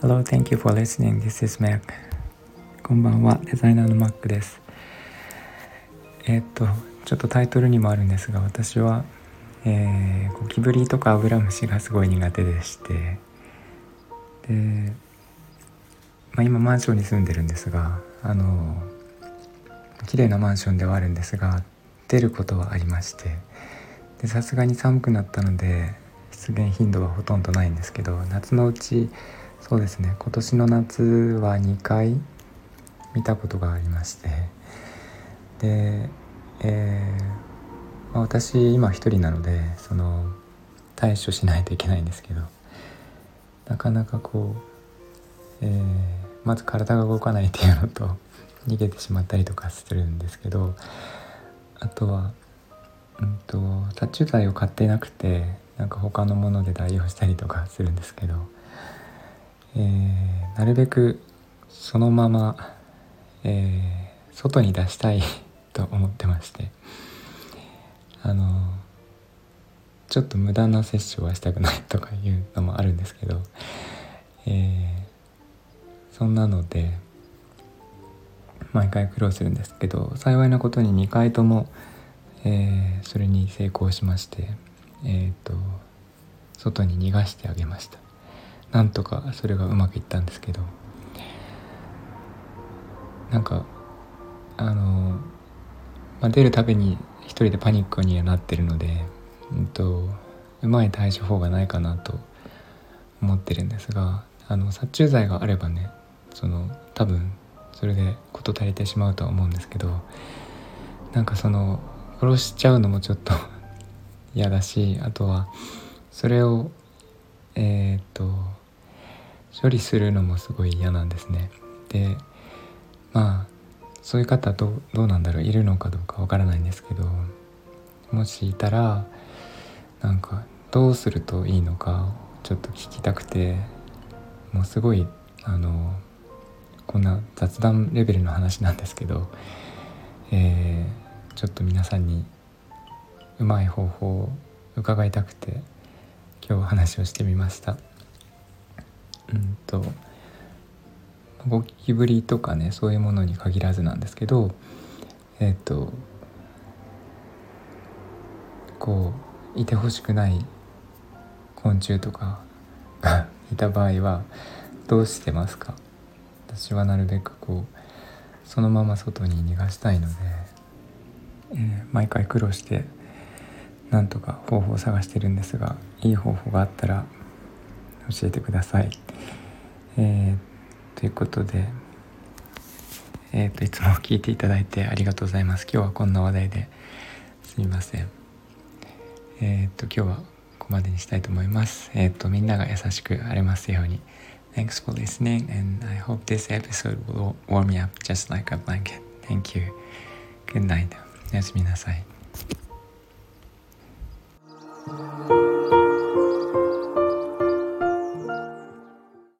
Hello, thank you for listening. This is Mac. こんばんは、デザイナーの Mac です。えー、っと、ちょっとタイトルにもあるんですが、私は、えー、ゴキブリとかアブラムシがすごい苦手でして、で、まあ、今マンションに住んでるんですが、あの、綺麗なマンションではあるんですが、出ることはありまして、でさすがに寒くなったので、出現頻度はほとんどないんですけど夏のうちそうですね今年の夏は2回見たことがありまして。で、えーまあ、私今一人なのでその対処しないといけないんですけどなかなかこう、えー、まず体が動かないっていうのと逃げてしまったりとかするんですけどあとは、うんと、殺虫剤を買ってなくてなんか他のもので代用したりとかするんですけど、えー、なるべくそのまま、えー、外に出したい と思ってましてあのちょっと無駄な摂取はしたくないとかいうのもあるんですけど、えー、そんなので毎回苦労するんですけど幸いなことに2回とも、えー、それに成功しましてえっ、と外に逃がしてあげました。なんとかそれがうまくいったんですけどなんかあの、まあ、出るたびに一人でパニックにはなってるので、うんと、うまい対処法がないかなと思ってるんですがあの殺虫剤があればねその多分それで事足りてしまうとは思うんですけどなんかその殺しちゃうのもちょっと 嫌だしあとはそれをえっ、と処理するのもすごい嫌なんですね。でまあそういう方どどうなんだろういるのかどうかわからないんですけどもしいたらなんかどうするといいのかちょっと聞きたくてもうすごいあのこんな雑談レベルの話なんですけど、えー、ちょっと皆さんにうまい方法を伺いたくて今日話をしてみました。うんとゴキブリとかねそういうものに限らずなんですけどえっ、ー、とこういてほしくない昆虫とかが いた場合はどうしてますか？私はなるべくこうそのまま外に逃がしたいので、えー、毎回苦労してなんとか方法を探してるんですがいい方法があったら教えてください。えー、ということで、えーと、いつも聞いていただいてありがとうございます。今日はこんな話題ですみません。えっ、ー、と今日はここまでにしたいと思います。えっ、ー、とみんなが優しくありますように。Thanks for listening and I hope this episode will warm me up just like a blanket. Thank you. Good night. おやすみなさい。